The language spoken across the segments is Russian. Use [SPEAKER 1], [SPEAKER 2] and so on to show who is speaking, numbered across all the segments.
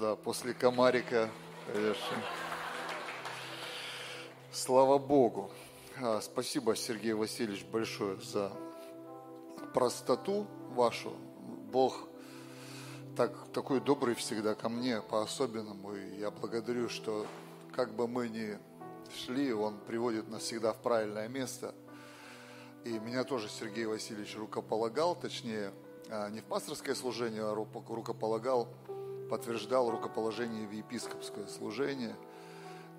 [SPEAKER 1] Да, после комарика, конечно. Слава Богу. А, спасибо, Сергей Васильевич, большое за простоту вашу. Бог так, такой добрый всегда ко мне по-особенному. И я благодарю, что как бы мы ни шли, Он приводит нас всегда в правильное место. И меня тоже Сергей Васильевич рукополагал, точнее, а, не в пасторское служение, а рукополагал, подтверждал рукоположение в епископское служение.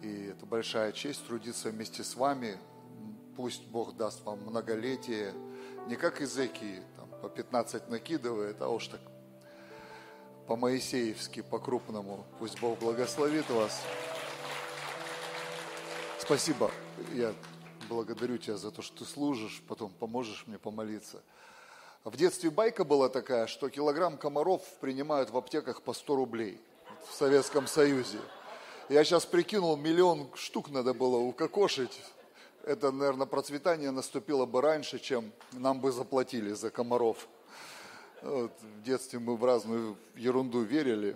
[SPEAKER 1] И это большая честь трудиться вместе с вами. Пусть Бог даст вам многолетие, не как Изекии, там, по 15 накидывает, а уж так по-моисеевски, по-крупному. Пусть Бог благословит вас. Спасибо. Я благодарю тебя за то, что ты служишь, потом поможешь мне помолиться. В детстве байка была такая, что килограмм комаров принимают в аптеках по 100 рублей в Советском Союзе. Я сейчас прикинул, миллион штук надо было укокошить. Это, наверное, процветание наступило бы раньше, чем нам бы заплатили за комаров. Вот, в детстве мы в разную ерунду верили.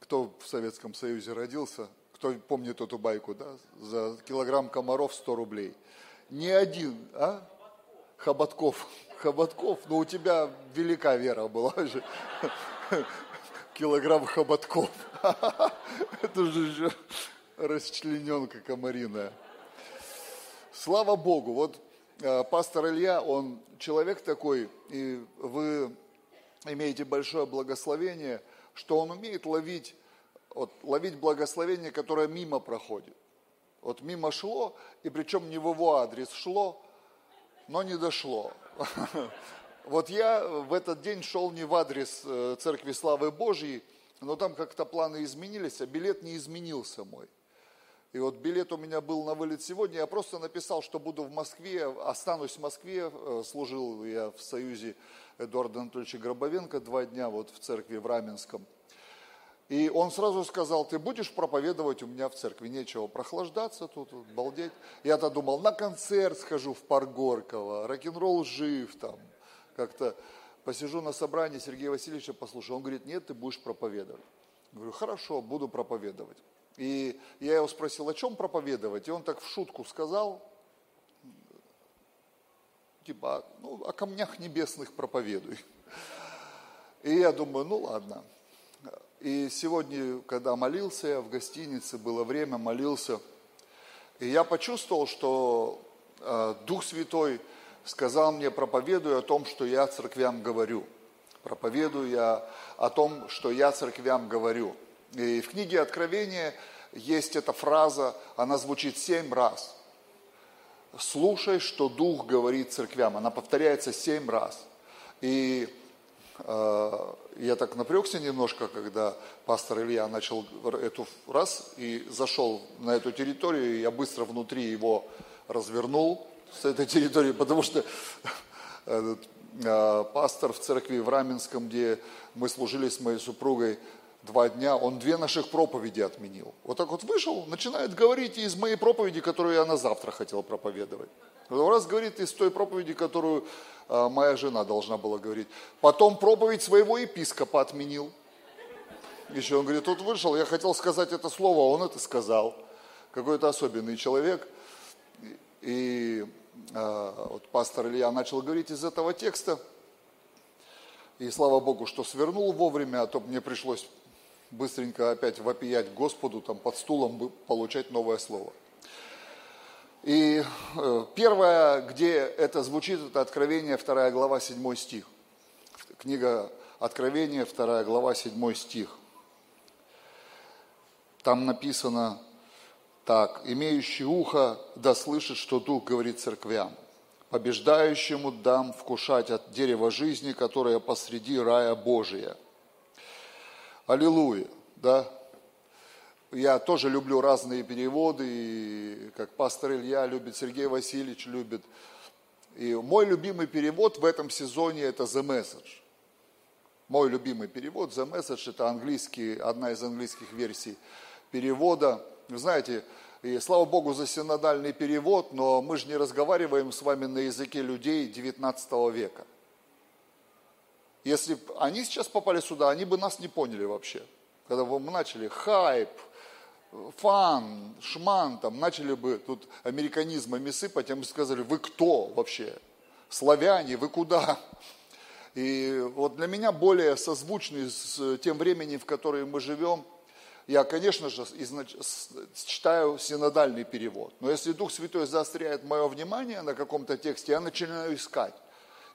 [SPEAKER 1] Кто в Советском Союзе родился, кто помнит эту байку, да? За килограмм комаров 100 рублей. Ни один, а? Хоботков. Хоботков, ну у тебя велика вера была же. Килограмм хоботков. Это же расчлененка комариная. Слава Богу, вот э, пастор Илья, он человек такой, и вы имеете большое благословение, что он умеет ловить, вот, ловить благословение, которое мимо проходит. Вот мимо шло, и причем не в его адрес шло, но не дошло. Вот я в этот день шел не в адрес э, Церкви Славы Божьей, но там как-то планы изменились, а билет не изменился мой. И вот билет у меня был на вылет сегодня, я просто написал, что буду в Москве, останусь в Москве, э, служил я в Союзе Эдуарда Анатольевича Гробовенко два дня вот в церкви в Раменском. И он сразу сказал, ты будешь проповедовать у меня в церкви, нечего прохлаждаться тут, балдеть. Я-то думал, на концерт схожу в парк Горького, рок-н-ролл жив там, как-то посижу на собрании Сергея Васильевича послушаю. Он говорит, нет, ты будешь проповедовать. Говорю, хорошо, буду проповедовать. И я его спросил, о чем проповедовать? И он так в шутку сказал, типа, ну, о камнях небесных проповедуй. И я думаю, ну ладно. И сегодня, когда молился я в гостинице, было время, молился, и я почувствовал, что э, Дух Святой сказал мне, проповедуй о том, что я церквям говорю. Проповедую я о том, что я церквям говорю. И в книге Откровения есть эта фраза, она звучит семь раз. Слушай, что Дух говорит церквям. Она повторяется семь раз. И я так напрягся немножко, когда пастор Илья начал эту раз и зашел на эту территорию, и я быстро внутри его развернул с этой территории, потому что э, пастор в церкви в Раменском, где мы служили с моей супругой, два дня, он две наших проповеди отменил. Вот так вот вышел, начинает говорить из моей проповеди, которую я на завтра хотел проповедовать. Раз говорит из той проповеди, которую а, моя жена должна была говорить. Потом проповедь своего епископа отменил. Еще он говорит, тут вышел, я хотел сказать это слово, а он это сказал. Какой-то особенный человек. И а, вот пастор Илья начал говорить из этого текста. И слава Богу, что свернул вовремя, а то мне пришлось быстренько опять вопиять Господу, там под стулом получать новое слово. И э, первое, где это звучит, это Откровение, 2 глава, 7 стих. Книга Откровения, 2 глава, 7 стих. Там написано так, «Имеющий ухо да слышит, что Дух говорит церквям. Побеждающему дам вкушать от дерева жизни, которое посреди рая Божия». Аллилуйя, да? Я тоже люблю разные переводы, и как пастор Илья любит, Сергей Васильевич любит. И мой любимый перевод в этом сезоне это The Message. Мой любимый перевод The Message это английский, одна из английских версий перевода. Вы знаете, и слава Богу за синодальный перевод, но мы же не разговариваем с вами на языке людей 19 века. Если бы они сейчас попали сюда, они бы нас не поняли вообще. Когда мы начали хайп, фан, шман, там, начали бы тут американизмами сыпать, а мы сказали, вы кто вообще? Славяне, вы куда? И вот для меня более созвучный с тем временем, в котором мы живем, я, конечно же, изнач... читаю синодальный перевод. Но если Дух Святой заостряет мое внимание на каком-то тексте, я начинаю искать.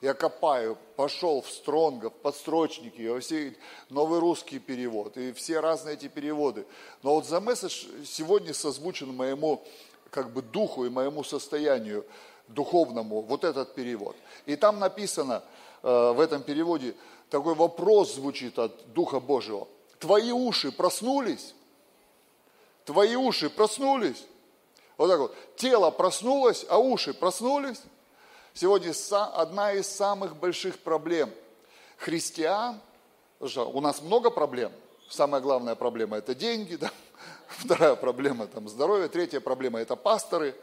[SPEAKER 1] Я копаю, пошел в Стронгов, подстрочники, во все новый русский перевод и все разные эти переводы. Но вот за месседж сегодня созвучен моему как бы духу и моему состоянию духовному вот этот перевод. И там написано э, в этом переводе, такой вопрос звучит от Духа Божьего. Твои уши проснулись? Твои уши проснулись? Вот так вот. Тело проснулось, а уши проснулись? Сегодня одна из самых больших проблем христиан, у нас много проблем, самая главная проблема это деньги, да? вторая проблема там здоровье, третья проблема это пасторы.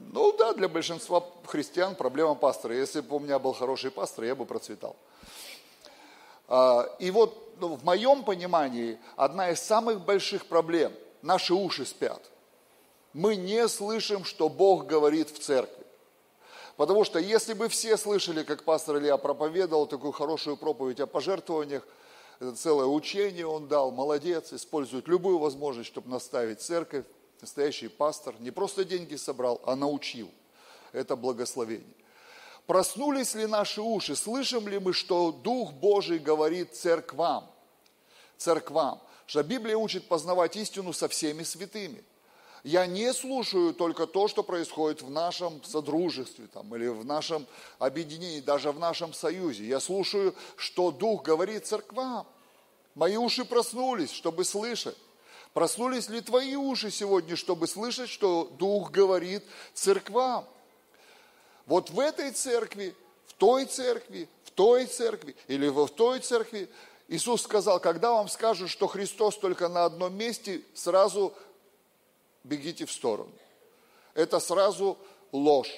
[SPEAKER 1] Ну да, для большинства христиан проблема пастора. Если бы у меня был хороший пастор, я бы процветал. А, и вот ну, в моем понимании одна из самых больших проблем – наши уши спят мы не слышим, что Бог говорит в церкви. Потому что если бы все слышали, как пастор Илья проповедовал такую хорошую проповедь о пожертвованиях, это целое учение он дал, молодец, использует любую возможность, чтобы наставить церковь, настоящий пастор, не просто деньги собрал, а научил. Это благословение. Проснулись ли наши уши, слышим ли мы, что Дух Божий говорит церквам, церквам, что Библия учит познавать истину со всеми святыми – я не слушаю только то, что происходит в нашем содружестве там, или в нашем объединении, даже в нашем союзе. Я слушаю, что Дух говорит церквам. Мои уши проснулись, чтобы слышать. Проснулись ли твои уши сегодня, чтобы слышать, что Дух говорит церквам? Вот в этой церкви, в той церкви, в той церкви или в той церкви Иисус сказал, когда вам скажут, что Христос только на одном месте, сразу бегите в сторону. Это сразу ложь.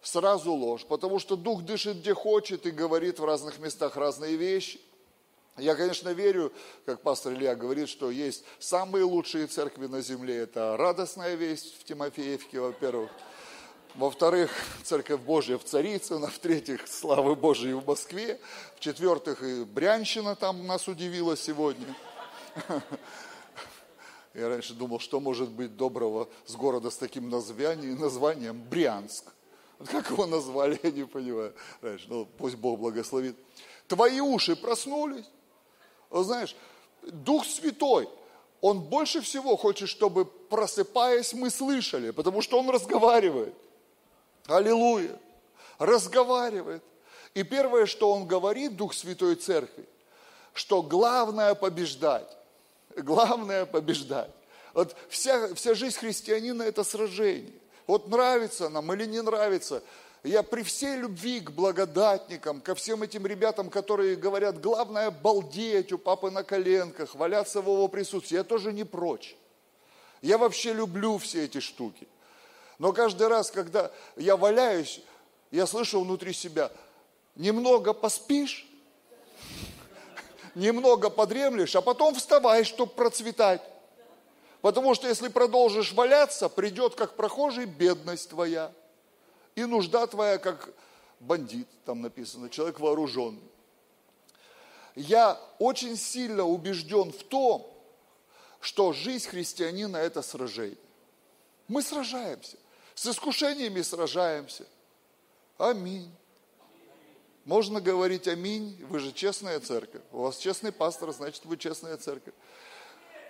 [SPEAKER 1] Сразу ложь, потому что Дух дышит где хочет и говорит в разных местах разные вещи. Я, конечно, верю, как пастор Илья говорит, что есть самые лучшие церкви на земле. Это радостная весть в Тимофеевке, во-первых. Во-вторых, Церковь Божья в Царицыно. В-третьих, славы Божьей в Москве. В-четвертых, и Брянщина там нас удивила сегодня. Я раньше думал, что может быть доброго с города с таким названием, названием Брянск. Как его назвали, я не понимаю. Раньше, ну, пусть Бог благословит. Твои уши проснулись. Знаешь, Дух Святой, Он больше всего хочет, чтобы просыпаясь мы слышали, потому что Он разговаривает. Аллилуйя. Разговаривает. И первое, что Он говорит, Дух Святой Церкви, что главное побеждать. Главное побеждать. Вот вся, вся жизнь христианина – это сражение. Вот нравится нам или не нравится. Я при всей любви к благодатникам, ко всем этим ребятам, которые говорят, главное балдеть у папы на коленках, валяться в его присутствии, я тоже не прочь. Я вообще люблю все эти штуки. Но каждый раз, когда я валяюсь, я слышу внутри себя, немного поспишь, немного подремлешь, а потом вставай, чтобы процветать. Потому что если продолжишь валяться, придет как прохожий бедность твоя. И нужда твоя как бандит, там написано, человек вооруженный. Я очень сильно убежден в том, что жизнь христианина – это сражение. Мы сражаемся. С искушениями сражаемся. Аминь. Можно говорить аминь, вы же честная церковь. У вас честный пастор, значит вы честная церковь.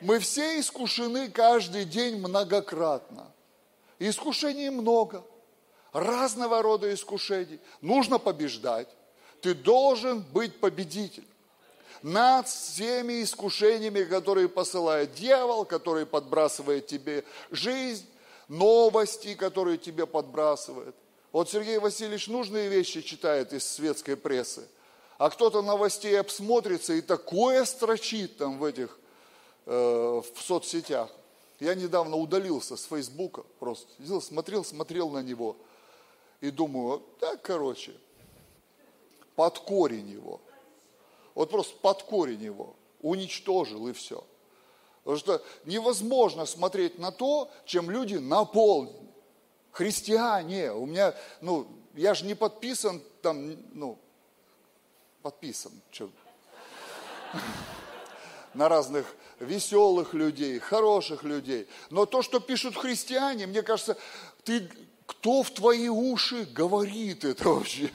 [SPEAKER 1] Мы все искушены каждый день многократно. искушений много. Разного рода искушений. Нужно побеждать. Ты должен быть победителем над всеми искушениями, которые посылает дьявол, который подбрасывает тебе жизнь, новости, которые тебе подбрасывает – вот Сергей Васильевич нужные вещи читает из светской прессы, а кто-то новостей обсмотрится и такое строчит там в этих, э, в соцсетях. Я недавно удалился с Фейсбука просто. Смотрел, смотрел на него и думаю, так, короче, под корень его. Вот просто под корень его уничтожил и все. Потому что невозможно смотреть на то, чем люди наполнены. Христиане, у меня, ну, я же не подписан там, ну, подписан, что, на разных веселых людей, хороших людей. Но то, что пишут христиане, мне кажется, ты, кто в твои уши говорит это вообще?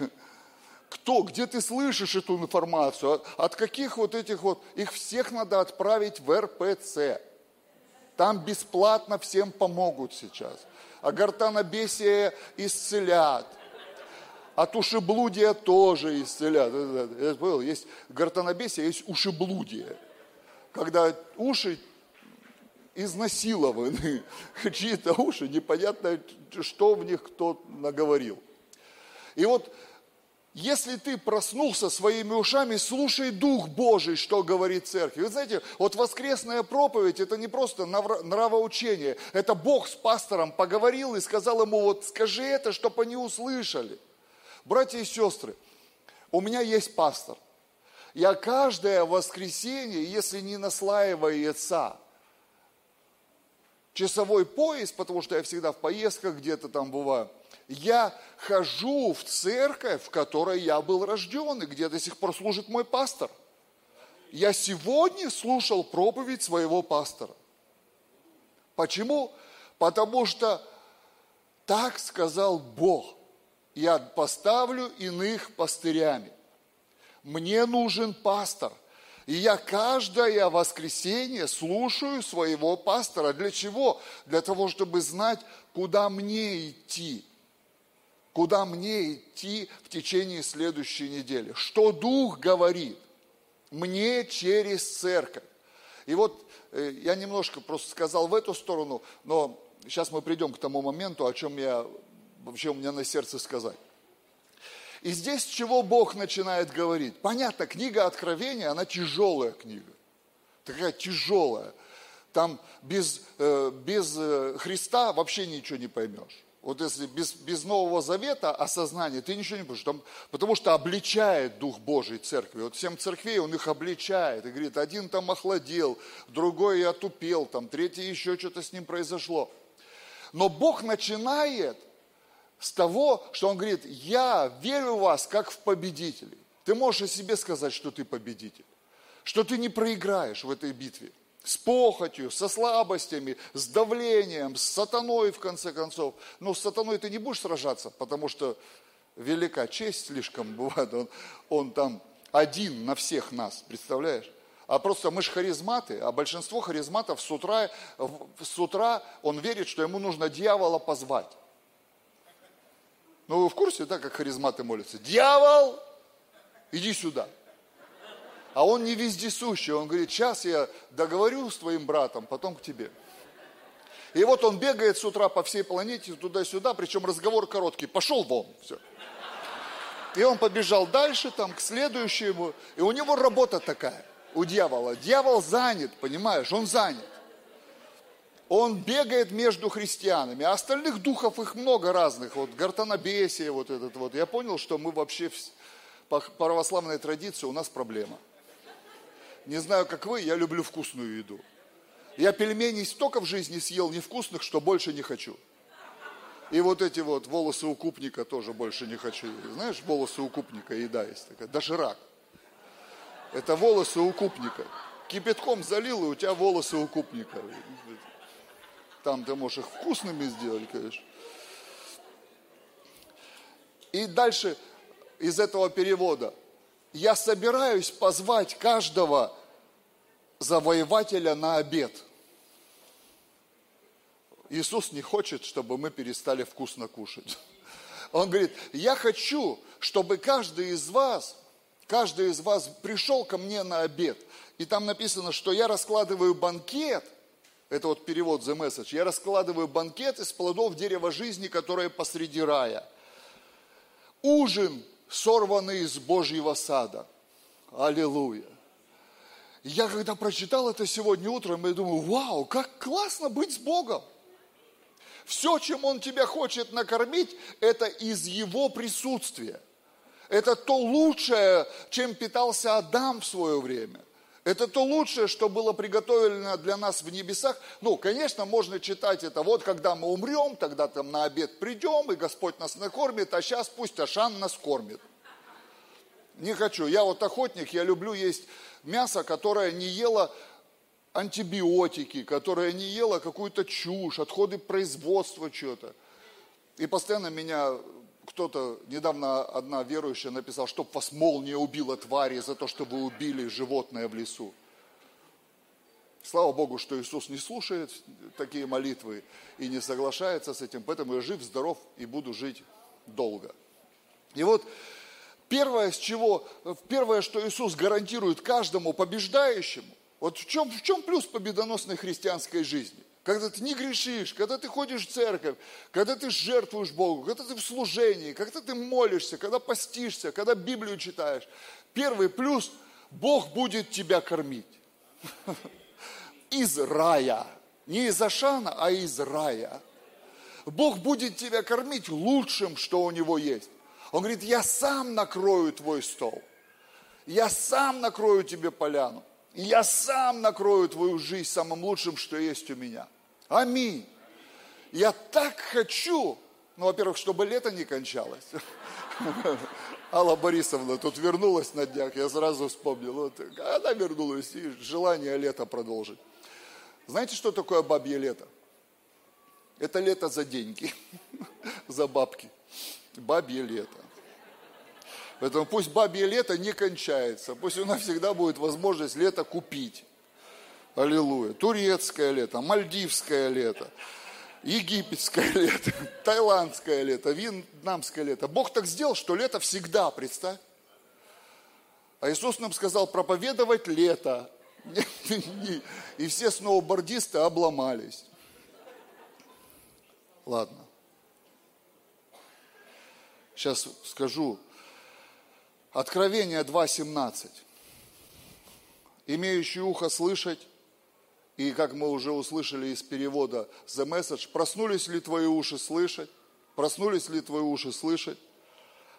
[SPEAKER 1] Кто, где ты слышишь эту информацию? От, от каких вот этих вот, их всех надо отправить в РПЦ. Там бесплатно всем помогут сейчас. А гортанобесие исцелят. От ушеблудия тоже исцелят. Я понял, есть гортанобесие, есть ушеблудие. Когда уши изнасилованы, чьи-то уши, непонятно, что в них кто наговорил. И вот если ты проснулся своими ушами, слушай Дух Божий, что говорит церковь. Вы знаете, вот воскресная проповедь, это не просто нравоучение, это Бог с пастором поговорил и сказал ему, вот скажи это, чтобы они услышали. Братья и сестры, у меня есть пастор. Я каждое воскресенье, если не наслаивается часовой пояс, потому что я всегда в поездках где-то там бываю – я хожу в церковь, в которой я был рожден, и где до сих пор служит мой пастор. Я сегодня слушал проповедь своего пастора. Почему? Потому что так сказал Бог. Я поставлю иных пастырями. Мне нужен пастор. И я каждое воскресенье слушаю своего пастора. Для чего? Для того, чтобы знать, куда мне идти куда мне идти в течение следующей недели. Что Дух говорит мне через церковь. И вот э, я немножко просто сказал в эту сторону, но сейчас мы придем к тому моменту, о чем я вообще у меня на сердце сказать. И здесь чего Бог начинает говорить? Понятно, книга Откровения, она тяжелая книга. Такая тяжелая. Там без, э, без э, Христа вообще ничего не поймешь. Вот если без, без Нового Завета осознания, ты ничего не будешь. Там, потому что обличает Дух Божий церкви. Вот всем церквей он их обличает. И говорит, один там охладел, другой отупел, там, третий еще что-то с ним произошло. Но Бог начинает с того, что Он говорит, я верю в вас как в победителей. Ты можешь о себе сказать, что ты победитель, что ты не проиграешь в этой битве – с похотью, со слабостями, с давлением, с сатаной в конце концов. Но с сатаной ты не будешь сражаться, потому что велика честь слишком бывает. Он, он там один на всех нас, представляешь? А просто мы же харизматы, а большинство харизматов с утра, с утра он верит, что ему нужно дьявола позвать. Ну вы в курсе, да, как харизматы молятся? Дьявол, иди сюда. А он не вездесущий, он говорит, сейчас я договорю с твоим братом, потом к тебе. И вот он бегает с утра по всей планете туда-сюда, причем разговор короткий, пошел вон, все. И он побежал дальше, там, к следующему, и у него работа такая, у дьявола. Дьявол занят, понимаешь, он занят. Он бегает между христианами, а остальных духов их много разных, вот гортанобесие, вот этот вот. Я понял, что мы вообще по православной традиции у нас проблема – не знаю, как вы, я люблю вкусную еду. Я пельменей столько в жизни съел невкусных, что больше не хочу. И вот эти вот волосы укупника тоже больше не хочу. Знаешь, волосы укупника, еда есть такая, доширак. Это волосы укупника. Кипятком залил, и у тебя волосы укупника. Там ты можешь их вкусными сделать, конечно. И дальше из этого перевода я собираюсь позвать каждого завоевателя на обед. Иисус не хочет, чтобы мы перестали вкусно кушать. Он говорит, я хочу, чтобы каждый из вас, каждый из вас пришел ко мне на обед. И там написано, что я раскладываю банкет, это вот перевод The Message, я раскладываю банкет из плодов дерева жизни, которое посреди рая. Ужин сорванный из Божьего сада. Аллилуйя. Я когда прочитал это сегодня утром, я думаю, вау, как классно быть с Богом. Все, чем Он тебя хочет накормить, это из Его присутствия. Это то лучшее, чем питался Адам в свое время. Это то лучшее, что было приготовлено для нас в небесах. Ну, конечно, можно читать это. Вот когда мы умрем, тогда там на обед придем, и Господь нас накормит, а сейчас пусть Ашан нас кормит. Не хочу. Я вот охотник, я люблю есть мясо, которое не ело антибиотики, которое не ело какую-то чушь, отходы производства чего-то. И постоянно меня кто-то, недавно одна верующая написала, чтоб вас молния убила твари за то, что вы убили животное в лесу. Слава Богу, что Иисус не слушает такие молитвы и не соглашается с этим, поэтому я жив, здоров и буду жить долго. И вот первое, с чего, первое, что Иисус гарантирует каждому побеждающему, вот в чем, в чем плюс победоносной христианской жизни? Когда ты не грешишь, когда ты ходишь в церковь, когда ты жертвуешь Богу, когда ты в служении, когда ты молишься, когда постишься, когда Библию читаешь. Первый плюс – Бог будет тебя кормить. Из рая. Не из Ашана, а из рая. Бог будет тебя кормить лучшим, что у Него есть. Он говорит, я сам накрою твой стол. Я сам накрою тебе поляну. И я сам накрою твою жизнь самым лучшим, что есть у меня. Аминь. Я так хочу, ну, во-первых, чтобы лето не кончалось. Алла Борисовна тут вернулась на днях, я сразу вспомнил. Вот, она вернулась, и желание лето продолжить. Знаете, что такое бабье лето? Это лето за деньги, за бабки. Бабье лето. Поэтому пусть бабье лето не кончается, пусть у нас всегда будет возможность лето купить. Аллилуйя. Турецкое лето, мальдивское лето, египетское лето, таиландское лето, вьетнамское лето. Бог так сделал, что лето всегда, представь. А Иисус нам сказал проповедовать лето. И все сноубордисты обломались. Ладно. Сейчас скажу. Откровение 2.17. Имеющий ухо слышать, и как мы уже услышали из перевода The Message, проснулись ли твои уши слышать? Проснулись ли твои уши слышать?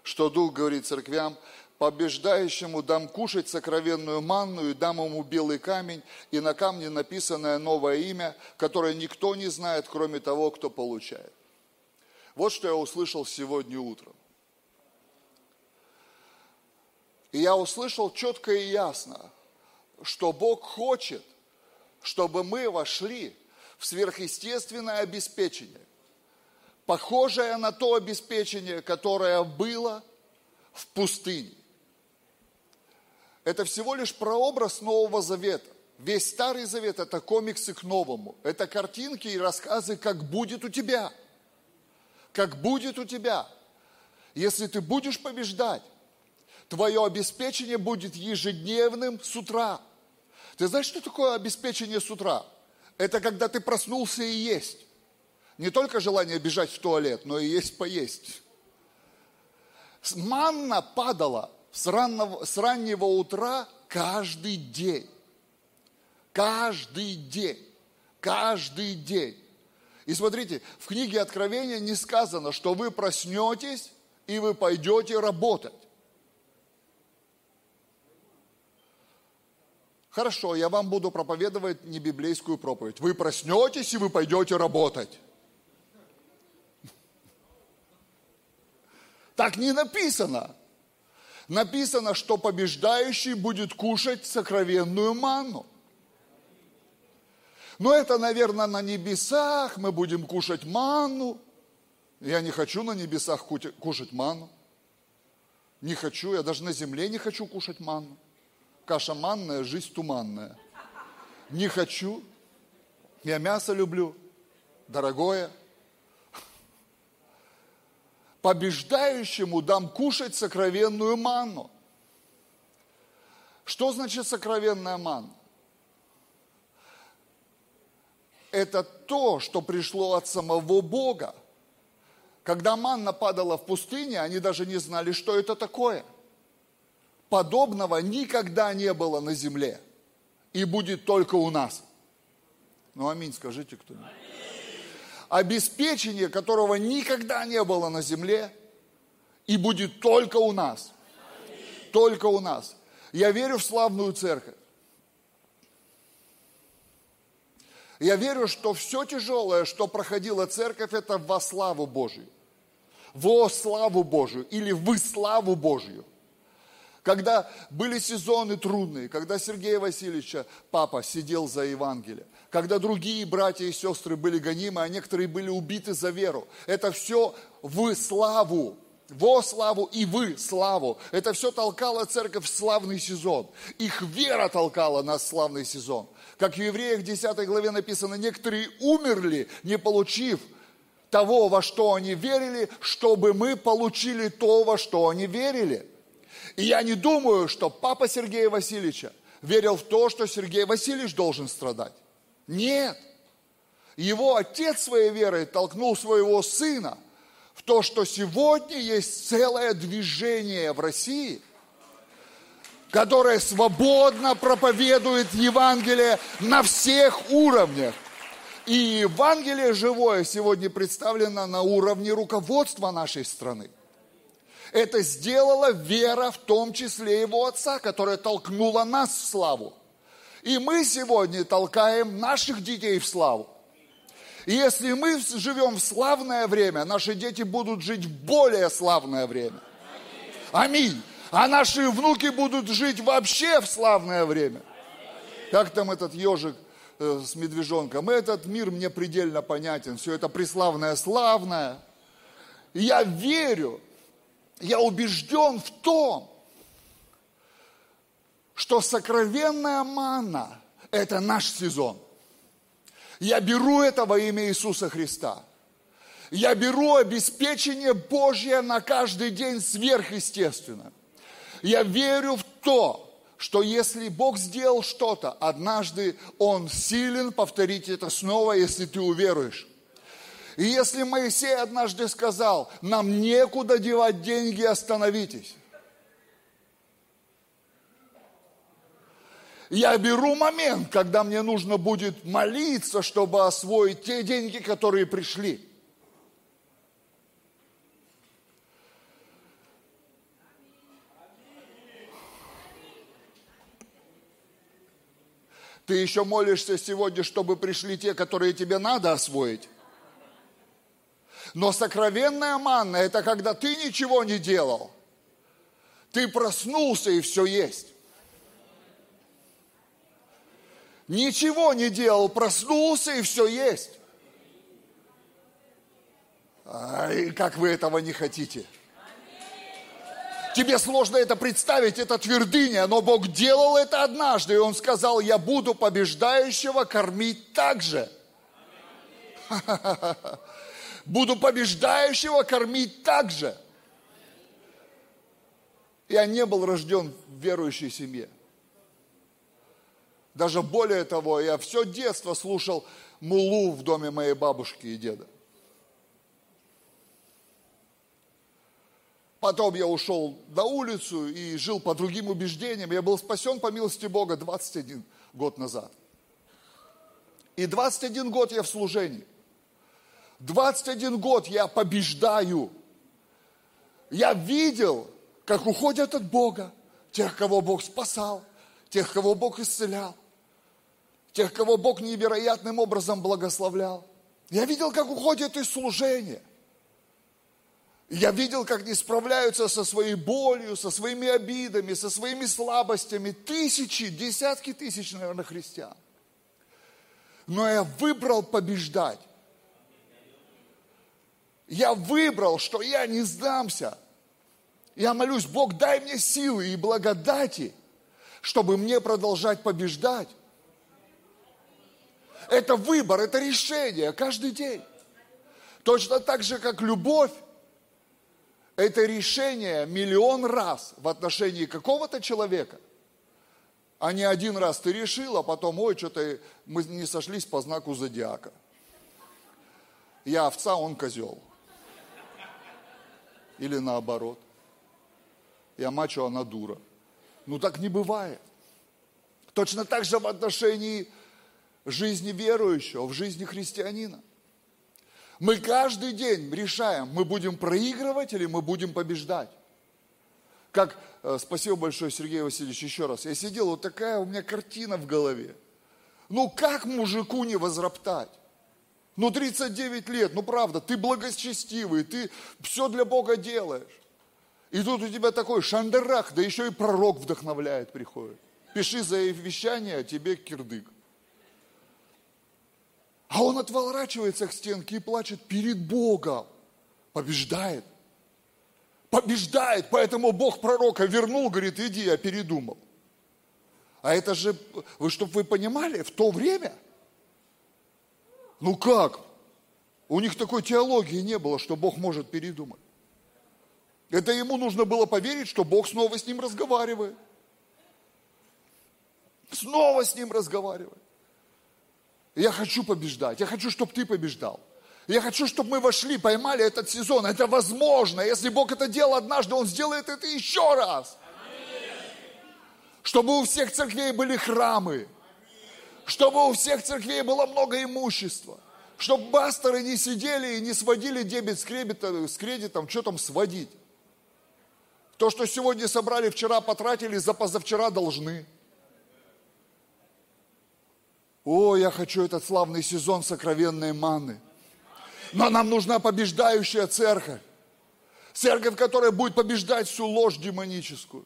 [SPEAKER 1] Что Дух говорит церквям, побеждающему дам кушать сокровенную манну и дам ему белый камень, и на камне написанное новое имя, которое никто не знает, кроме того, кто получает. Вот что я услышал сегодня утром. И я услышал четко и ясно, что Бог хочет, чтобы мы вошли в сверхъестественное обеспечение, похожее на то обеспечение, которое было в пустыне. Это всего лишь прообраз Нового Завета. Весь Старый Завет – это комиксы к Новому. Это картинки и рассказы, как будет у тебя. Как будет у тебя. Если ты будешь побеждать, твое обеспечение будет ежедневным с утра – ты знаешь, что такое обеспечение с утра? Это когда ты проснулся и есть. Не только желание бежать в туалет, но и есть поесть. Манна падала с раннего, с раннего утра каждый день. Каждый день. Каждый день. И смотрите, в книге Откровения не сказано, что вы проснетесь и вы пойдете работать. Хорошо, я вам буду проповедовать не библейскую проповедь. Вы проснетесь и вы пойдете работать. Так не написано. Написано, что побеждающий будет кушать сокровенную ману. Но это, наверное, на небесах мы будем кушать ману. Я не хочу на небесах кушать ману. Не хочу, я даже на земле не хочу кушать ману каша манная, жизнь туманная. Не хочу. Я мясо люблю, дорогое. Побеждающему дам кушать сокровенную манну. Что значит сокровенная манна? Это то, что пришло от самого Бога. Когда манна падала в пустыне, они даже не знали, что это такое – подобного никогда не было на земле и будет только у нас. Ну, аминь, скажите кто-нибудь. Обеспечение, которого никогда не было на земле и будет только у нас. только у нас. Я верю в славную церковь. Я верю, что все тяжелое, что проходила церковь, это во славу Божию. Во славу Божию или в славу Божью. Когда были сезоны трудные, когда Сергея Васильевича папа сидел за Евангелие, когда другие братья и сестры были гонимы, а некоторые были убиты за веру. Это все в славу, во славу и вы славу. Это все толкало церковь в славный сезон. Их вера толкала нас в славный сезон. Как в Евреях 10 главе написано, некоторые умерли, не получив того, во что они верили, чтобы мы получили то, во что они верили. И я не думаю, что папа Сергея Васильевича верил в то, что Сергей Васильевич должен страдать. Нет. Его отец своей верой толкнул своего сына в то, что сегодня есть целое движение в России, которое свободно проповедует Евангелие на всех уровнях. И Евангелие живое сегодня представлено на уровне руководства нашей страны – это сделала вера, в том числе его отца, которая толкнула нас в славу. И мы сегодня толкаем наших детей в славу. И если мы живем в славное время, наши дети будут жить в более славное время. Аминь. А наши внуки будут жить вообще в славное время. Как там этот ежик э, с медвежонком? Этот мир мне предельно понятен. Все это преславное, славное. Я верю, я убежден в том, что сокровенная манна – это наш сезон. Я беру это во имя Иисуса Христа. Я беру обеспечение Божье на каждый день сверхъестественно. Я верю в то, что если Бог сделал что-то, однажды Он силен повторить это снова, если ты уверуешь. И если Моисей однажды сказал, нам некуда девать деньги, остановитесь. Я беру момент, когда мне нужно будет молиться, чтобы освоить те деньги, которые пришли. Ты еще молишься сегодня, чтобы пришли те, которые тебе надо освоить. Но сокровенная манна – это когда ты ничего не делал. Ты проснулся и все есть. Ничего не делал, проснулся и все есть. Ай, как вы этого не хотите? Тебе сложно это представить, это твердыня, но Бог делал это однажды, и Он сказал, я буду побеждающего кормить так же. буду побеждающего кормить так же. Я не был рожден в верующей семье. Даже более того, я все детство слушал мулу в доме моей бабушки и деда. Потом я ушел на улицу и жил по другим убеждениям. Я был спасен по милости Бога 21 год назад. И 21 год я в служении. 21 год я побеждаю. Я видел, как уходят от Бога, тех, кого Бог спасал, тех, кого Бог исцелял, тех, кого Бог невероятным образом благословлял. Я видел, как уходят из служения. Я видел, как не справляются со своей болью, со своими обидами, со своими слабостями тысячи, десятки тысяч, наверное, христиан. Но я выбрал побеждать. Я выбрал, что я не сдамся. Я молюсь, Бог, дай мне силы и благодати, чтобы мне продолжать побеждать. Это выбор, это решение каждый день. Точно так же, как любовь, это решение миллион раз в отношении какого-то человека, а не один раз ты решил, а потом, ой, что-то мы не сошлись по знаку зодиака. Я овца, он козел. Или наоборот. Я мачо, она дура. Ну так не бывает. Точно так же в отношении жизни верующего, в жизни христианина. Мы каждый день решаем, мы будем проигрывать или мы будем побеждать. Как, э, спасибо большое, Сергей Васильевич, еще раз. Я сидел, вот такая у меня картина в голове. Ну как мужику не возроптать? Ну 39 лет, ну правда, ты благочестивый, ты все для Бога делаешь. И тут у тебя такой шандерах, да еще и пророк вдохновляет, приходит. Пиши за вещание, а тебе кирдык. А он отворачивается к стенке и плачет перед Богом. Побеждает. Побеждает. Поэтому Бог пророка вернул, говорит, иди, я передумал. А это же, вы, чтобы вы понимали, в то время, ну как? У них такой теологии не было, что Бог может передумать. Это ему нужно было поверить, что Бог снова с ним разговаривает. Снова с ним разговаривает. Я хочу побеждать, я хочу, чтобы ты побеждал. Я хочу, чтобы мы вошли, поймали этот сезон. Это возможно. Если Бог это делал однажды, Он сделает это еще раз. Чтобы у всех церквей были храмы. Чтобы у всех церквей было много имущества. Чтобы пасторы не сидели и не сводили дебет с кредитом, с кредитом что там сводить. То, что сегодня собрали, вчера потратили, за позавчера должны. О, я хочу этот славный сезон сокровенной маны. Но нам нужна побеждающая церковь. Церковь, которая будет побеждать всю ложь демоническую.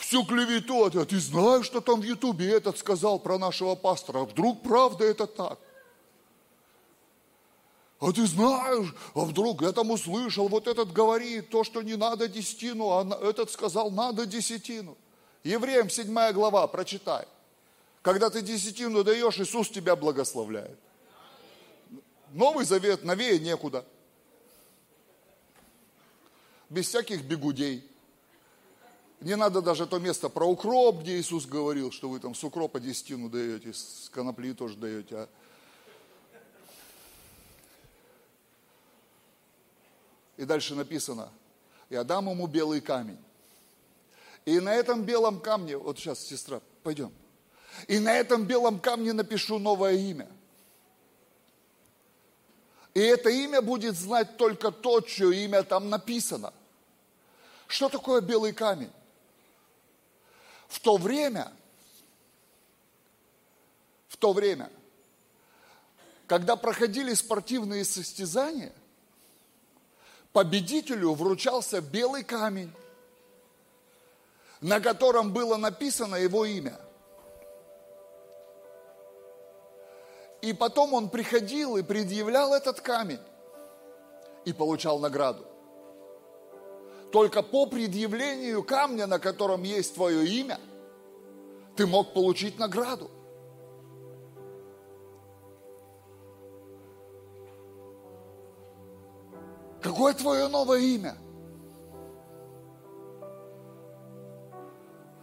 [SPEAKER 1] Всю клевету. А ты знаешь, что там в Ютубе этот сказал про нашего пастора? А вдруг правда это так? А ты знаешь, а вдруг я там услышал, вот этот говорит то, что не надо десятину, а этот сказал, надо десятину. Евреям 7 глава, прочитай. Когда ты десятину даешь, Иисус тебя благословляет. Новый завет, новее некуда. Без всяких бегудей. Не надо даже то место про укроп, где Иисус говорил, что вы там с укропа десятину даете, с конопли тоже даете. А И дальше написано, я дам ему белый камень. И на этом белом камне, вот сейчас, сестра, пойдем. И на этом белом камне напишу новое имя. И это имя будет знать только тот, чье имя там написано. Что такое белый камень? В то время, в то время, когда проходили спортивные состязания, победителю вручался белый камень, на котором было написано его имя. И потом он приходил и предъявлял этот камень и получал награду. Только по предъявлению камня, на котором есть твое имя, ты мог получить награду. Какое твое новое имя?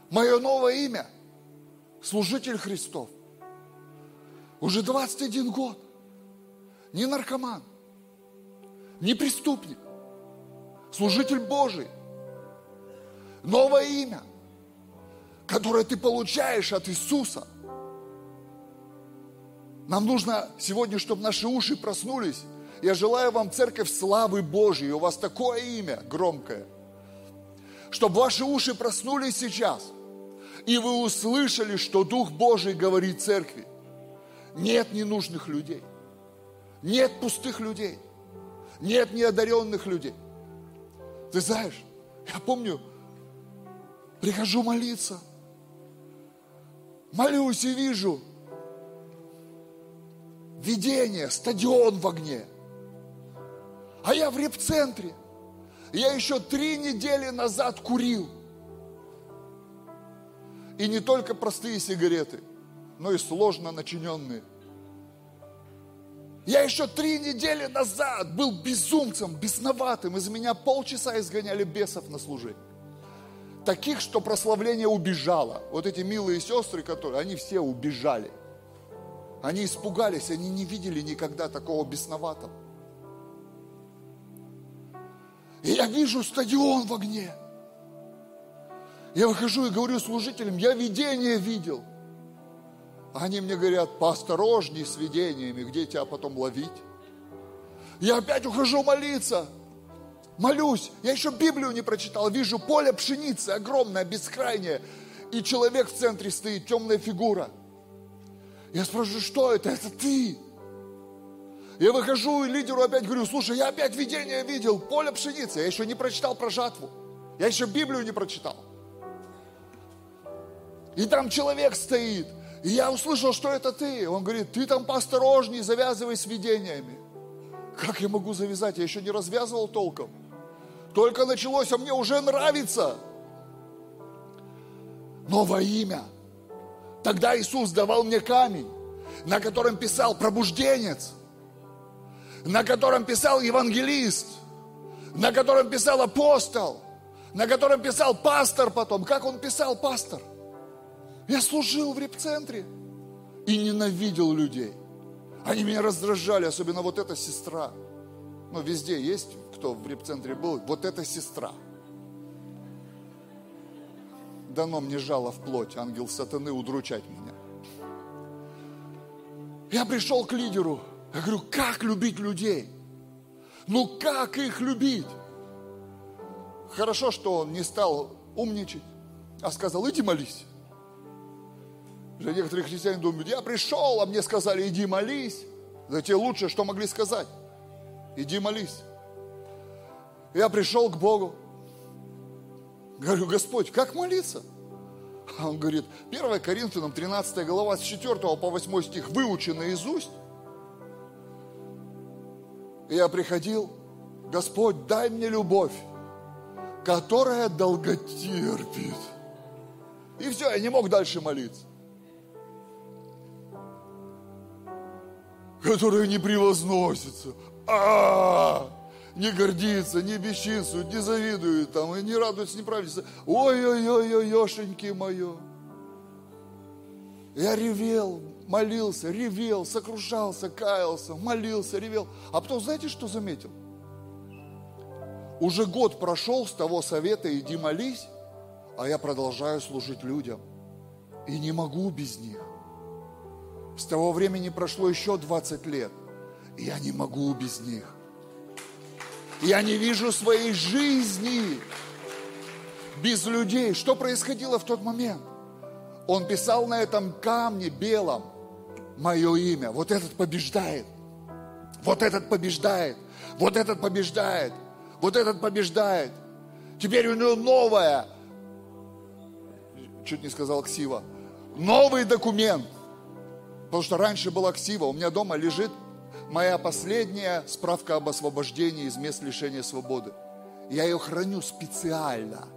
[SPEAKER 1] Мое новое имя – служитель Христов. Уже 21 год. Не наркоман, не преступник, служитель Божий. Новое имя, которое ты получаешь от Иисуса. Нам нужно сегодня, чтобы наши уши проснулись я желаю вам, церковь, славы Божьей. У вас такое имя громкое. Чтобы ваши уши проснулись сейчас. И вы услышали, что Дух Божий говорит церкви. Нет ненужных людей. Нет пустых людей. Нет неодаренных людей. Ты знаешь, я помню, прихожу молиться. Молюсь и вижу видение, стадион в огне – а я в репцентре. Я еще три недели назад курил. И не только простые сигареты, но и сложно начиненные. Я еще три недели назад был безумцем, бесноватым. Из меня полчаса изгоняли бесов на служение. Таких, что прославление убежало. Вот эти милые сестры, которые, они все убежали. Они испугались, они не видели никогда такого бесноватого. И я вижу стадион в огне. Я выхожу и говорю служителям, я видение видел. Они мне говорят, поосторожней с видениями, где тебя потом ловить. Я опять ухожу молиться. молюсь, я еще Библию не прочитал, вижу поле пшеницы огромное, бескрайнее, и человек в центре стоит, темная фигура. Я спрашиваю, что это? Это ты. Я выхожу и лидеру опять говорю, слушай, я опять видение видел, поле пшеницы, я еще не прочитал про жатву. Я еще Библию не прочитал. И там человек стоит. И я услышал, что это ты. Он говорит, ты там поосторожней, завязывай с видениями. Как я могу завязать? Я еще не развязывал толком. Только началось, а мне уже нравится. Но во имя. Тогда Иисус давал мне камень, на котором писал пробужденец, на котором писал евангелист, на котором писал апостол, на котором писал пастор потом. Как он писал пастор? Я служил в репцентре и ненавидел людей. Они меня раздражали, особенно вот эта сестра. Ну, везде есть, кто в репцентре был, вот эта сестра. Дано мне жало в плоть, ангел сатаны, удручать меня. Я пришел к лидеру, я говорю, как любить людей? Ну как их любить? Хорошо, что он не стал умничать, а сказал, иди молись. Уже некоторые христиане думают, я пришел, а мне сказали, иди молись. Это те лучшее, что могли сказать. Иди молись. Я пришел к Богу. Говорю, Господь, как молиться? А он говорит, 1 Коринфянам 13 глава с 4 по 8 стих выучи наизусть. И я приходил, Господь, дай мне любовь, которая долготерпит. И все, я не мог дальше молиться. Которая не превозносится, а, не гордится, не бесчинствует, не завидует, там, и не радуется, не правится. Ой-ой-ой, ешеньки мое. Я ревел, молился, ревел, сокрушался, каялся, молился, ревел. А потом знаете, что заметил? Уже год прошел с того совета «иди молись», а я продолжаю служить людям. И не могу без них. С того времени прошло еще 20 лет, и я не могу без них. Я не вижу своей жизни без людей. Что происходило в тот момент? Он писал на этом камне белом мое имя. Вот этот побеждает. Вот этот побеждает. Вот этот побеждает. Вот этот побеждает. Теперь у него новая, чуть не сказал ксива, новый документ. Потому что раньше была ксива, у меня дома лежит моя последняя справка об освобождении из мест лишения свободы. Я ее храню специально.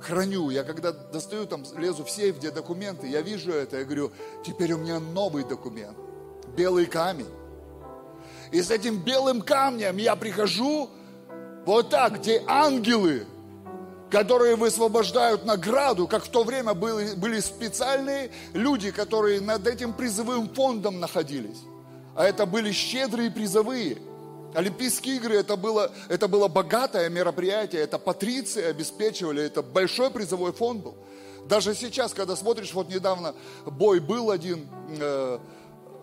[SPEAKER 1] Храню. Я когда достаю, там, лезу в сейф, где документы, я вижу это, я говорю, теперь у меня новый документ. Белый камень. И с этим белым камнем я прихожу вот так, где ангелы которые высвобождают награду, как в то время были, были специальные люди, которые над этим призовым фондом находились. А это были щедрые призовые. Олимпийские игры это было, это было богатое мероприятие, это патриции обеспечивали, это большой призовой фонд был. Даже сейчас, когда смотришь, вот недавно бой был один э,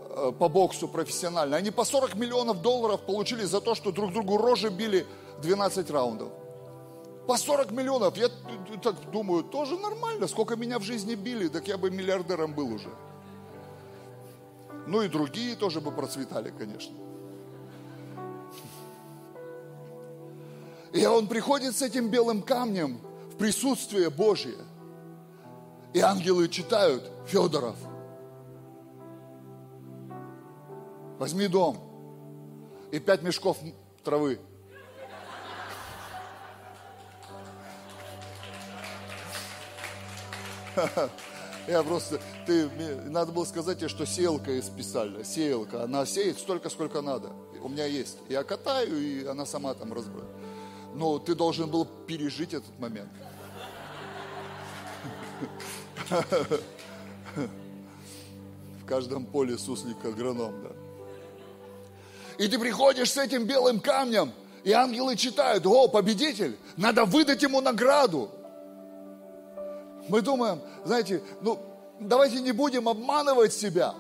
[SPEAKER 1] э, по боксу профессионально, они по 40 миллионов долларов получили за то, что друг другу рожи били 12 раундов. По 40 миллионов, я так думаю, тоже нормально. Сколько меня в жизни били, так я бы миллиардером был уже. Ну и другие тоже бы процветали, конечно. И он приходит с этим белым камнем в присутствие Божье. И ангелы читают, Федоров, возьми дом и пять мешков травы. Я просто, ты, надо было сказать тебе, что сеялка есть специально, сеялка, она сеет столько, сколько надо. У меня есть. Я катаю, и она сама там разбросит. Но ты должен был пережить этот момент. В каждом поле суслик агроном, да. И ты приходишь с этим белым камнем, и ангелы читают, о, победитель, надо выдать ему награду. Мы думаем, знаете, ну, давайте не будем обманывать себя.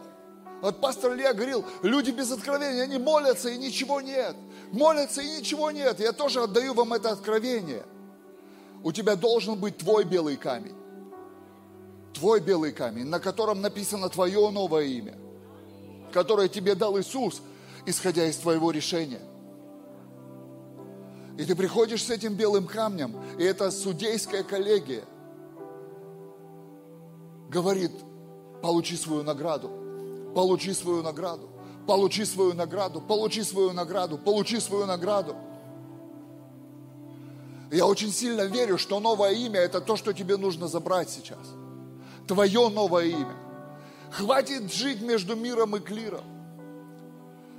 [SPEAKER 1] Вот пастор Илья говорил, люди без откровения, они молятся и ничего нет. молятся и ничего нет. Я тоже отдаю вам это откровение. У тебя должен быть твой белый камень. Твой белый камень, на котором написано твое новое имя, которое тебе дал Иисус, исходя из твоего решения. И ты приходишь с этим белым камнем, и эта судейская коллегия говорит, получи свою награду, получи свою награду, получи свою награду, получи свою награду, получи свою награду. Я очень сильно верю, что новое имя – это то, что тебе нужно забрать сейчас. Твое новое имя. Хватит жить между миром и клиром.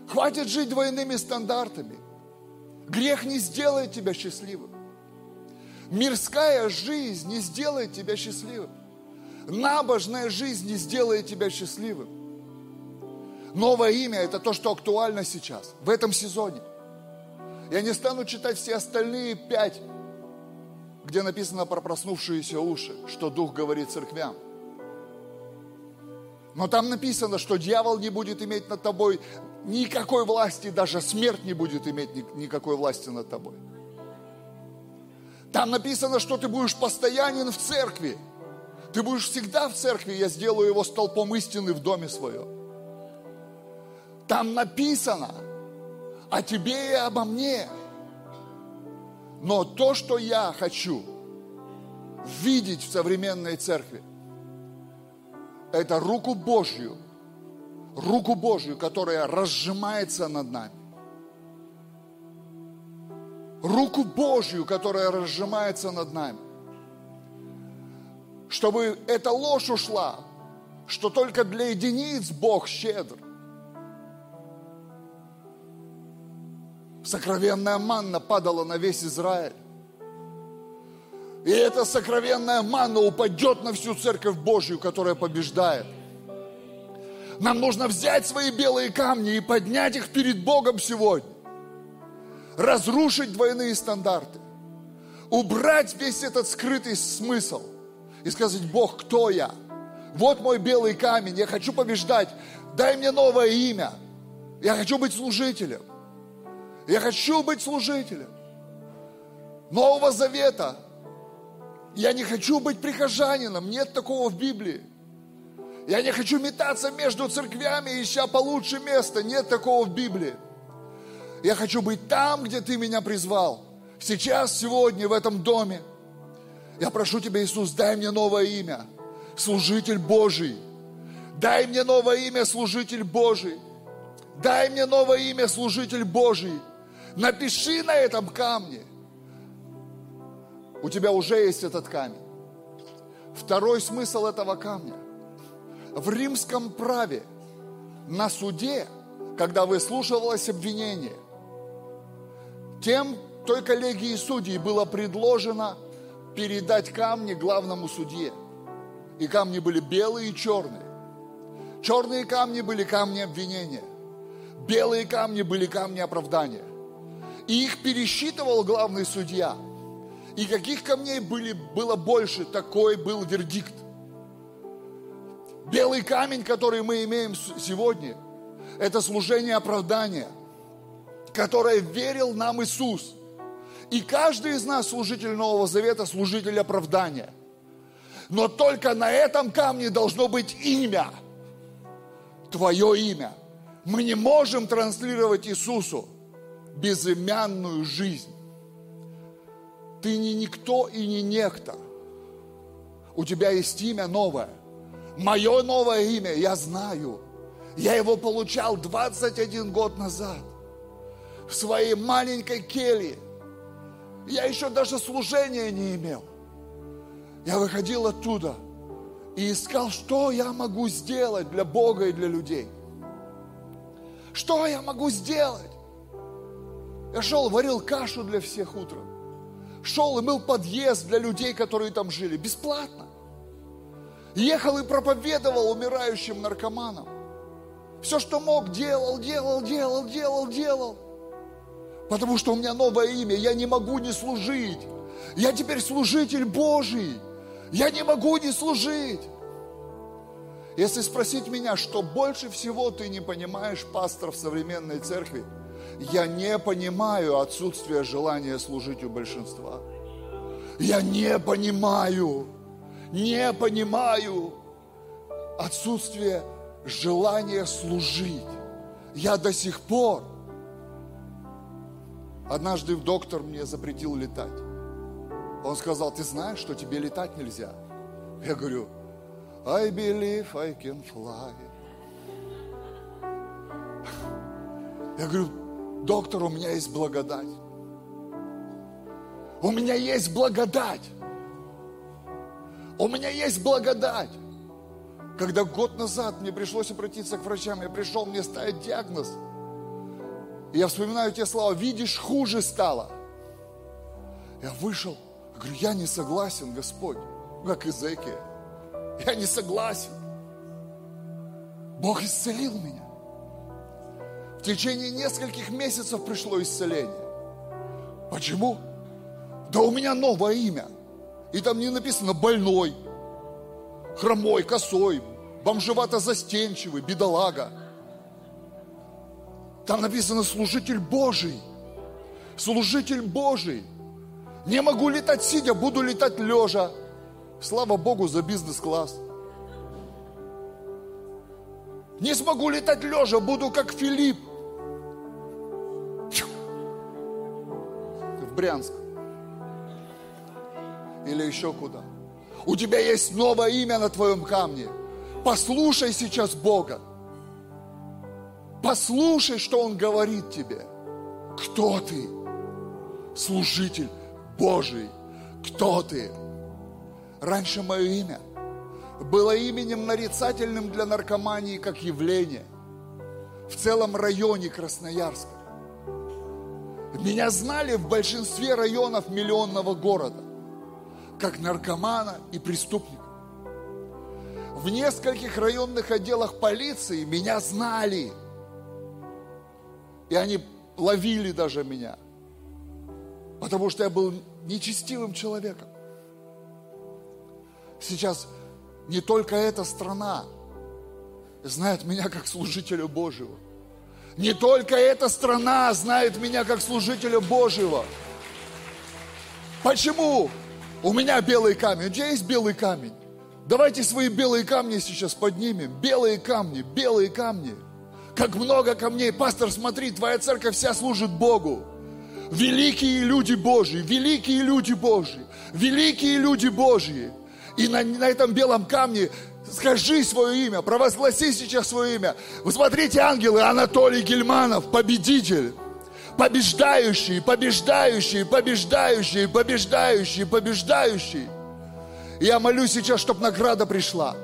[SPEAKER 1] Хватит жить двойными стандартами. Грех не сделает тебя счастливым. Мирская жизнь не сделает тебя счастливым. Набожная жизнь не сделает тебя счастливым. Новое имя – это то, что актуально сейчас, в этом сезоне. Я не стану читать все остальные пять, где написано про проснувшиеся уши, что Дух говорит церквям. Но там написано, что дьявол не будет иметь над тобой никакой власти, даже смерть не будет иметь никакой власти над тобой. Там написано, что ты будешь постоянен в церкви. Ты будешь всегда в церкви, я сделаю его столпом истины в доме своем. Там написано о тебе и обо мне. Но то, что я хочу видеть в современной церкви, это руку Божью, руку Божью, которая разжимается над нами. Руку Божью, которая разжимается над нами. Чтобы эта ложь ушла, что только для единиц Бог щедр. Сокровенная манна падала на весь Израиль. И эта сокровенная манна упадет на всю церковь Божью, которая побеждает. Нам нужно взять свои белые камни и поднять их перед Богом сегодня. Разрушить двойные стандарты. Убрать весь этот скрытый смысл. И сказать, Бог, кто я? Вот мой белый камень, я хочу побеждать. Дай мне новое имя. Я хочу быть служителем. Я хочу быть служителем. Нового Завета. Я не хочу быть прихожанином. Нет такого в Библии. Я не хочу метаться между церквями, ища получше место. Нет такого в Библии. Я хочу быть там, где Ты меня призвал. Сейчас, сегодня, в этом доме. Я прошу Тебя, Иисус, дай мне новое имя. Служитель Божий. Дай мне новое имя, служитель Божий. Дай мне новое имя, служитель Божий. Напиши на этом камне. У тебя уже есть этот камень. Второй смысл этого камня. В римском праве на суде, когда выслушивалось обвинение, тем той коллегии судей было предложено передать камни главному судье. И камни были белые и черные. Черные камни были камни обвинения. Белые камни были камни оправдания. И их пересчитывал главный судья. И каких камней были, было больше, такой был вердикт. Белый камень, который мы имеем сегодня, это служение оправдания, которое верил нам Иисус. И каждый из нас, служитель Нового Завета, служитель оправдания. Но только на этом камне должно быть имя. Твое имя. Мы не можем транслировать Иисусу безымянную жизнь. Ты не никто и не некто. У тебя есть имя новое. Мое новое имя я знаю. Я его получал 21 год назад. В своей маленькой келье. Я еще даже служения не имел. Я выходил оттуда и искал, что я могу сделать для Бога и для людей. Что я могу сделать? Я шел, варил кашу для всех утром. Шел и мыл подъезд для людей, которые там жили, бесплатно. Ехал и проповедовал умирающим наркоманам. Все, что мог, делал, делал, делал, делал, делал. Потому что у меня новое имя, я не могу не служить. Я теперь служитель Божий. Я не могу не служить. Если спросить меня, что больше всего ты не понимаешь, пастор в современной церкви, Я не понимаю отсутствие желания служить у большинства. Я не понимаю, не понимаю отсутствие желания служить. Я до сих пор. Однажды доктор мне запретил летать. Он сказал, ты знаешь, что тебе летать нельзя? Я говорю, I believe I can fly. Я говорю, доктор, у меня есть благодать. У меня есть благодать. У меня есть благодать. Когда год назад мне пришлось обратиться к врачам, я пришел, мне ставить диагноз. И я вспоминаю те слова, видишь, хуже стало. Я вышел, говорю, я не согласен, Господь, как Изекия. Я не согласен. Бог исцелил меня. В течение нескольких месяцев пришло исцеление. Почему? Да у меня новое имя. И там не написано больной, хромой, косой, бомжевато-застенчивый, бедолага. Там написано служитель Божий. Служитель Божий. Не могу летать сидя, буду летать лежа. Слава Богу за бизнес-класс. Не смогу летать лежа, буду как Филипп. В Брянск. Или еще куда. У тебя есть новое имя на твоем камне. Послушай сейчас Бога. Послушай, что Он говорит тебе. Кто ты? Служитель Божий. Кто ты? Раньше мое имя было именем нарицательным для наркомании как явление в целом районе Красноярска. Меня знали в большинстве районов миллионного города как наркомана и преступника. В нескольких районных отделах полиции меня знали. И они ловили даже меня. Потому что я был нечестивым человеком. Сейчас не только эта страна знает меня как служителя Божьего. Не только эта страна знает меня как служителя Божьего. Почему? У меня белый камень. У тебя есть белый камень? Давайте свои белые камни сейчас поднимем. Белые камни, белые камни. Как много камней. Пастор, смотри, твоя церковь вся служит Богу. Великие люди Божьи, великие люди Божьи, великие люди Божьи. И на, на этом белом камне скажи свое имя, провозгласи сейчас свое имя. Вы смотрите, ангелы, Анатолий Гельманов, победитель побеждающий, побеждающий, побеждающий, побеждающий, побеждающий. я молюсь сейчас, чтобы награда пришла.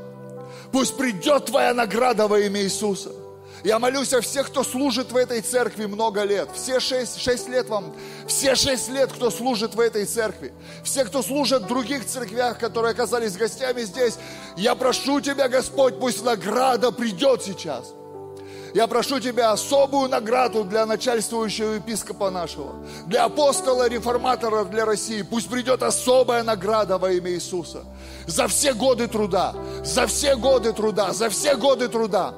[SPEAKER 1] Пусть придет твоя награда во имя Иисуса. Я молюсь о всех, кто служит в этой церкви много лет. Все шесть, шесть лет вам, все шесть лет, кто служит в этой церкви. Все, кто служит в других церквях, которые оказались гостями здесь. Я прошу Тебя, Господь, пусть награда придет сейчас. Я прошу Тебя особую награду для начальствующего епископа нашего, для апостола, реформатора для России. Пусть придет особая награда во имя Иисуса. За все годы труда, за все годы труда, за все годы труда.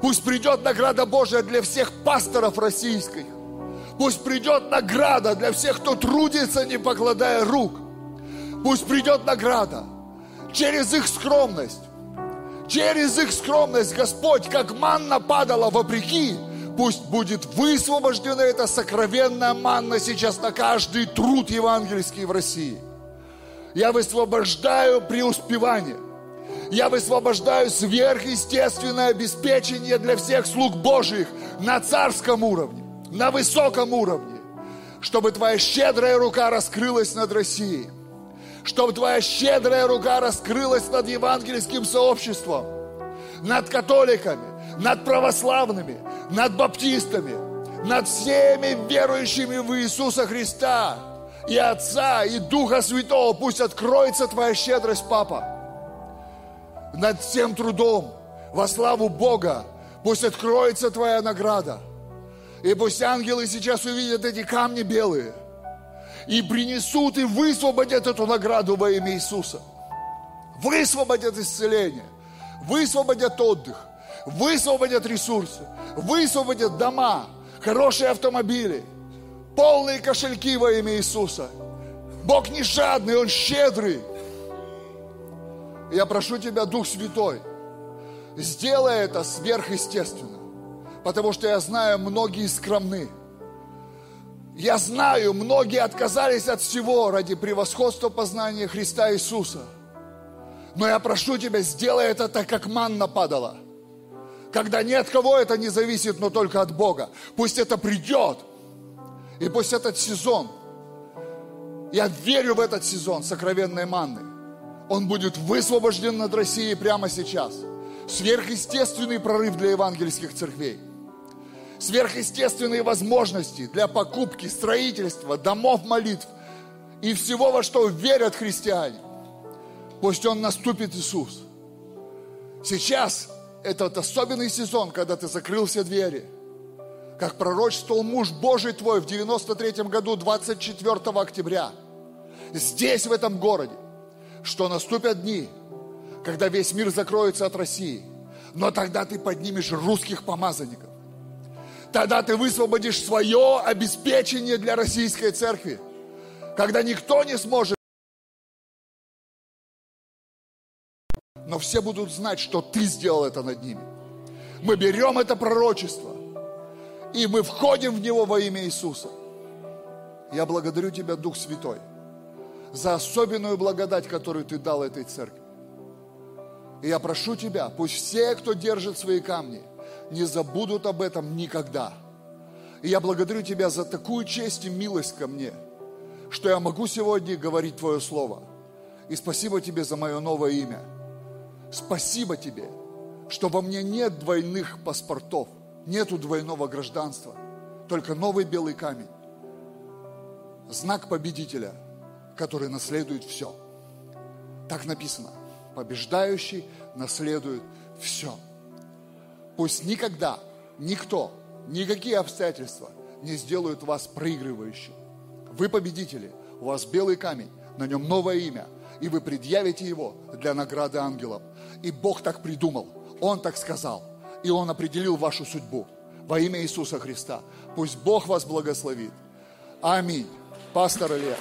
[SPEAKER 1] Пусть придет награда Божия для всех пасторов российских. Пусть придет награда для всех, кто трудится, не покладая рук. Пусть придет награда через их скромность, через их скромность Господь, как манна падала вопреки, пусть будет высвобождена эта сокровенная манна сейчас на каждый труд евангельский в России. Я высвобождаю преуспевание. Я высвобождаю сверхъестественное обеспечение для всех слуг Божьих на царском уровне, на высоком уровне, чтобы Твоя щедрая рука раскрылась над Россией. Чтобы Твоя щедрая рука раскрылась над евангельским сообществом, над католиками, над православными, над баптистами, над всеми верующими в Иисуса Христа и Отца, и Духа Святого. Пусть откроется Твоя щедрость, Папа, над всем трудом, во славу Бога. Пусть откроется Твоя награда. И пусть ангелы сейчас увидят эти камни белые – и принесут и высвободят эту награду во имя Иисуса. Высвободят исцеление, высвободят отдых, высвободят ресурсы, высвободят дома, хорошие автомобили, полные кошельки во имя Иисуса. Бог не жадный, Он щедрый. Я прошу Тебя, Дух Святой, сделай это сверхъестественно, потому что я знаю, многие скромны. Я знаю, многие отказались от всего ради превосходства познания Христа Иисуса. Но я прошу Тебя, сделай это так, как манна падала. Когда ни от кого это не зависит, но только от Бога. Пусть это придет. И пусть этот сезон, я верю в этот сезон сокровенной манны, он будет высвобожден над Россией прямо сейчас. Сверхъестественный прорыв для евангельских церквей сверхъестественные возможности для покупки, строительства, домов молитв и всего, во что верят христиане. Пусть Он наступит, Иисус. Сейчас этот особенный сезон, когда ты закрыл все двери. Как пророчествовал муж Божий твой в 93 году, 24 октября. Здесь, в этом городе. Что наступят дни, когда весь мир закроется от России. Но тогда ты поднимешь русских помазанников Тогда ты высвободишь свое обеспечение для российской церкви. Когда никто не сможет. Но все будут знать, что ты сделал это над ними. Мы берем это пророчество. И мы входим в него во имя Иисуса. Я благодарю Тебя, Дух Святой, за особенную благодать, которую Ты дал этой церкви. И я прошу Тебя, пусть все, кто держит свои камни – не забудут об этом никогда. И я благодарю Тебя за такую честь и милость ко мне, что я могу сегодня говорить Твое Слово. И спасибо Тебе за мое новое имя. Спасибо Тебе, что во мне нет двойных паспортов, нету двойного гражданства, только новый белый камень. Знак победителя, который наследует все. Так написано. Побеждающий наследует все. Пусть никогда никто, никакие обстоятельства не сделают вас проигрывающим. Вы победители, у вас белый камень, на нем новое имя, и вы предъявите его для награды ангелов. И Бог так придумал, Он так сказал, и Он определил вашу судьбу во имя Иисуса Христа. Пусть Бог вас благословит. Аминь. Пастор Илья.